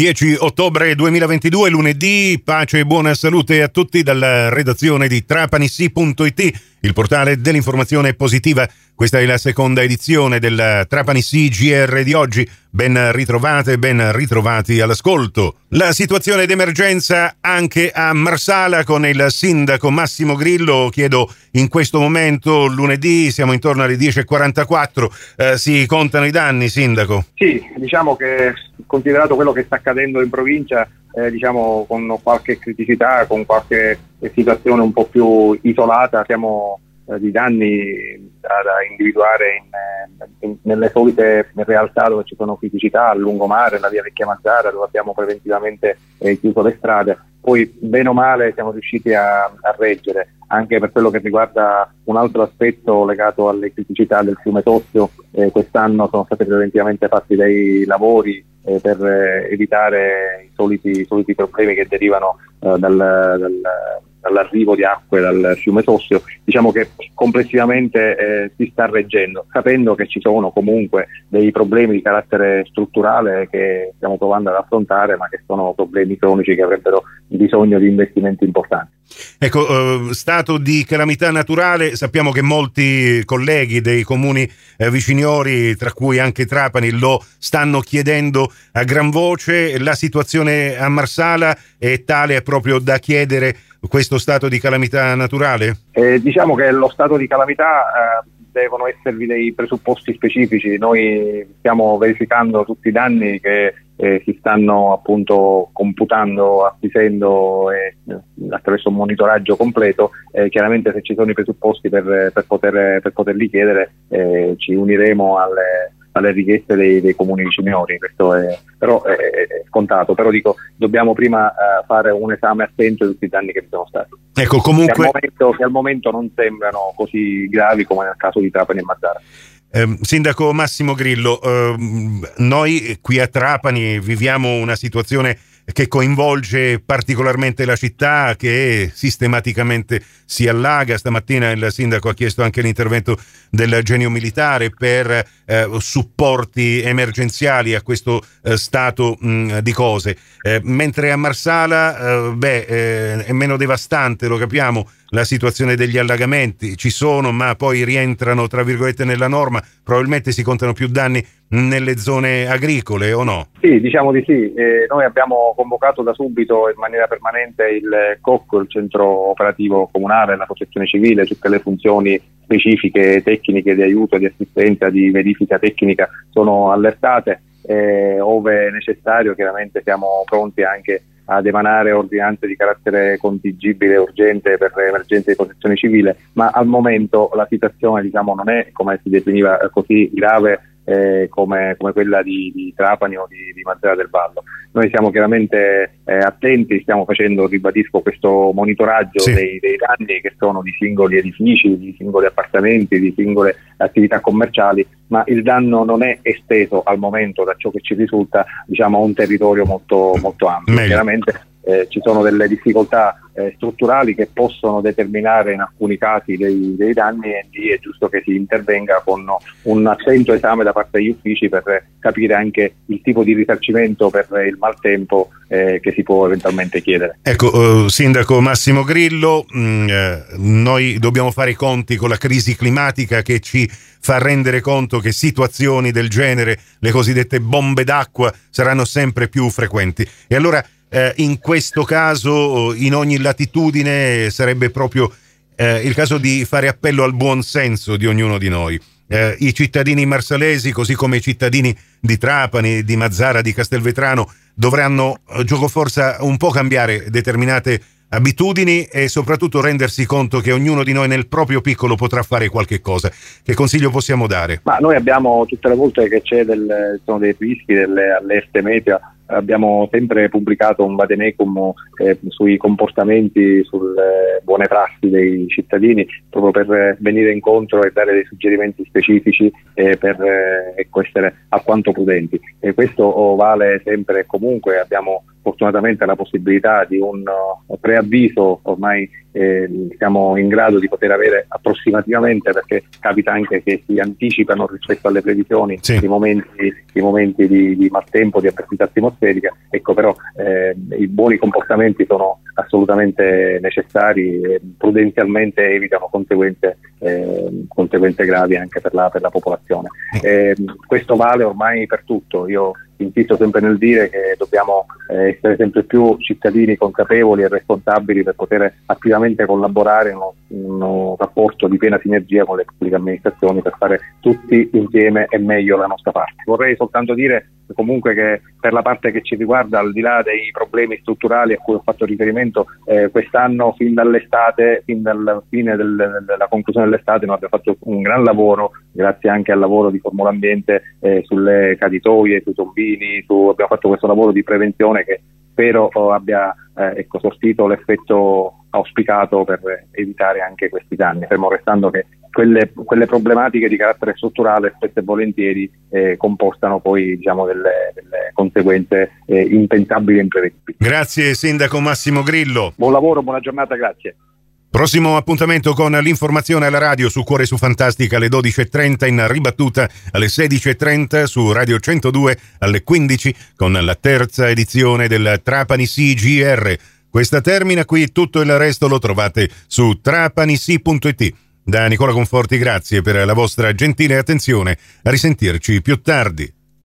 10 ottobre 2022, lunedì, pace e buona salute a tutti dalla redazione di trapanissi.it, il portale dell'informazione positiva. Questa è la seconda edizione del Trapani CGR di oggi. Ben ritrovate, ben ritrovati all'ascolto. La situazione d'emergenza anche a Marsala con il sindaco Massimo Grillo. Chiedo in questo momento, lunedì, siamo intorno alle 10.44, eh, si contano i danni, sindaco? Sì, diciamo che considerato quello che sta accadendo in provincia, eh, diciamo con qualche criticità, con qualche situazione un po' più isolata, siamo eh, di danni da, da individuare in, eh, in, nelle solite realtà dove ci sono criticità, a lungomare, la via Vecchia Mazzara, dove abbiamo preventivamente eh, chiuso le strade. Poi, bene o male, siamo riusciti a, a reggere anche per quello che riguarda un altro aspetto legato alle criticità del fiume Tossio. Eh, quest'anno sono stati preventivamente fatti dei lavori eh, per eh, evitare i soliti, soliti, problemi che derivano eh, dal, dal dall'arrivo di acque dal fiume Tossio, diciamo che complessivamente eh, si sta reggendo, sapendo che ci sono comunque dei problemi di carattere strutturale che stiamo provando ad affrontare, ma che sono problemi cronici che avrebbero bisogno di investimenti importanti. Ecco, eh, stato di calamità naturale, sappiamo che molti colleghi dei comuni eh, viciniori, tra cui anche Trapani, lo stanno chiedendo a gran voce. La situazione a Marsala è tale proprio da chiedere questo stato di calamità naturale? Eh, diciamo che lo stato di calamità eh, devono esservi dei presupposti specifici. Noi stiamo verificando tutti i danni che eh, si stanno appunto computando, acquisendo eh, attraverso un monitoraggio completo. chiaramente se ci sono i presupposti per, per, poter, per poterli chiedere eh, ci uniremo alle alle richieste dei, dei comuni viciniori, questo è, però è, è, scontato, però dico dobbiamo prima uh, fare un esame attento di tutti i danni che ci sono stati. Ecco, comunque... Che al, momento, che al momento non sembrano così gravi come nel caso di Trapani e Mazzara. Eh, Sindaco Massimo Grillo, eh, noi qui a Trapani viviamo una situazione che coinvolge particolarmente la città che sistematicamente si allaga. Stamattina il sindaco ha chiesto anche l'intervento del genio militare per eh, supporti emergenziali a questo eh, stato mh, di cose. Eh, mentre a Marsala eh, beh, eh, è meno devastante, lo capiamo, la situazione degli allagamenti. Ci sono, ma poi rientrano, tra virgolette, nella norma. Probabilmente si contano più danni nelle zone agricole o no? Sì, diciamo di sì. Eh, noi abbiamo convocato da subito in maniera permanente il COC, il centro operativo comunale, la protezione civile, tutte le funzioni specifiche, tecniche di aiuto, di assistenza, di verifica tecnica sono allertate. Eh, ove necessario chiaramente siamo pronti anche ad emanare ordinanze di carattere contingibile e urgente per emergenze di protezione civile, ma al momento la situazione diciamo, non è, come si definiva, così grave eh, come, come, quella di, di, Trapani o di, di Mazzara del Vallo. Noi siamo chiaramente eh, attenti, stiamo facendo, ribadisco, questo monitoraggio sì. dei, dei, danni che sono di singoli edifici, di singoli appartamenti, di singole attività commerciali, ma il danno non è esteso al momento da ciò che ci risulta diciamo, a un territorio molto, molto ampio. Meglio. Chiaramente eh, ci sono delle difficoltà eh, strutturali che possono determinare in alcuni casi dei, dei, danni e lì è giusto che si intervenga con un attento esame da parte degli uffici per capire anche il tipo di risarcimento per il maltempo eh, che si può eventualmente chiedere. Ecco, eh, Sindaco Massimo Grillo, mh, mm, eh, noi dobbiamo fare i conti con la crisi climatica che ci fa rendere conto che situazioni del genere, le cosiddette bombe d'acqua, saranno sempre più frequenti. E allora eh, in questo caso in ogni latitudine sarebbe proprio eh, il caso di fare appello al buon senso di ognuno di noi. Eh, I cittadini marsalesi, così come i cittadini di Trapani, di Mazzara, di Castelvetrano, dovranno, eh, gioco forza, un po' cambiare determinate abitudini e soprattutto rendersi conto che ognuno di noi nel proprio piccolo potrà fare qualche cosa. Che consiglio possiamo dare? Ma noi abbiamo tutte le volte che c'è del, sono dei rischi, delle allerte meteo, abbiamo sempre pubblicato un vademecum eh, sui comportamenti, sulle buone prassi dei cittadini, proprio per venire incontro e dare dei suggerimenti specifici e per eh, ecco, essere alquanto prudenti. E questo vale sempre e comunque, abbiamo fortunatamente la possibilità di un uh, preavviso ormai eh, siamo in grado di poter avere approssimativamente, perché capita anche che si anticipano rispetto alle previsioni sì. i momenti, i momenti di, di, maltempo, di avversità atmosferica, ecco però eh, i buoni comportamenti sono assolutamente necessari e prudenzialmente evitano conseguenze, eh, conseguenze gravi anche per la, per la popolazione. Eh, questo vale ormai per tutto. Io insisto sempre nel dire che dobbiamo eh, essere sempre più cittadini consapevoli e responsabili per poter attivamente collaborare in uno, uno, rapporto di piena sinergia con le pubbliche amministrazioni per fare tutti insieme e meglio la nostra parte. Vorrei soltanto dire comunque che per la parte che ci riguarda, al di là dei problemi strutturali a cui ho fatto riferimento, eh, quest'anno fin dall'estate, fin dalla fine del, della conclusione dell'estate, noi abbiamo fatto un gran lavoro, grazie anche al lavoro di Formula Ambiente eh, sulle caditoie, sui tombini, su, abbiamo fatto questo lavoro di prevenzione che spero abbia eh, ecco, sortito l'effetto auspicato per evitare anche questi danni, fermo restando che quelle, quelle problematiche di carattere strutturale spesso e volentieri eh, comportano poi diciamo, delle, delle conseguenze eh, impensabili e imprevedibili. Grazie Sindaco Massimo Grillo. Buon lavoro, buona giornata, grazie. Prossimo appuntamento con l'informazione alla radio su Cuore su Fantastica alle 12.30 in ribattuta alle 16.30 su Radio 102 alle 15 con la terza edizione del Trapani CGR. Questa termina qui, tutto il resto lo trovate su trapanisi.it. Da Nicola Conforti grazie per la vostra gentile attenzione, a risentirci più tardi.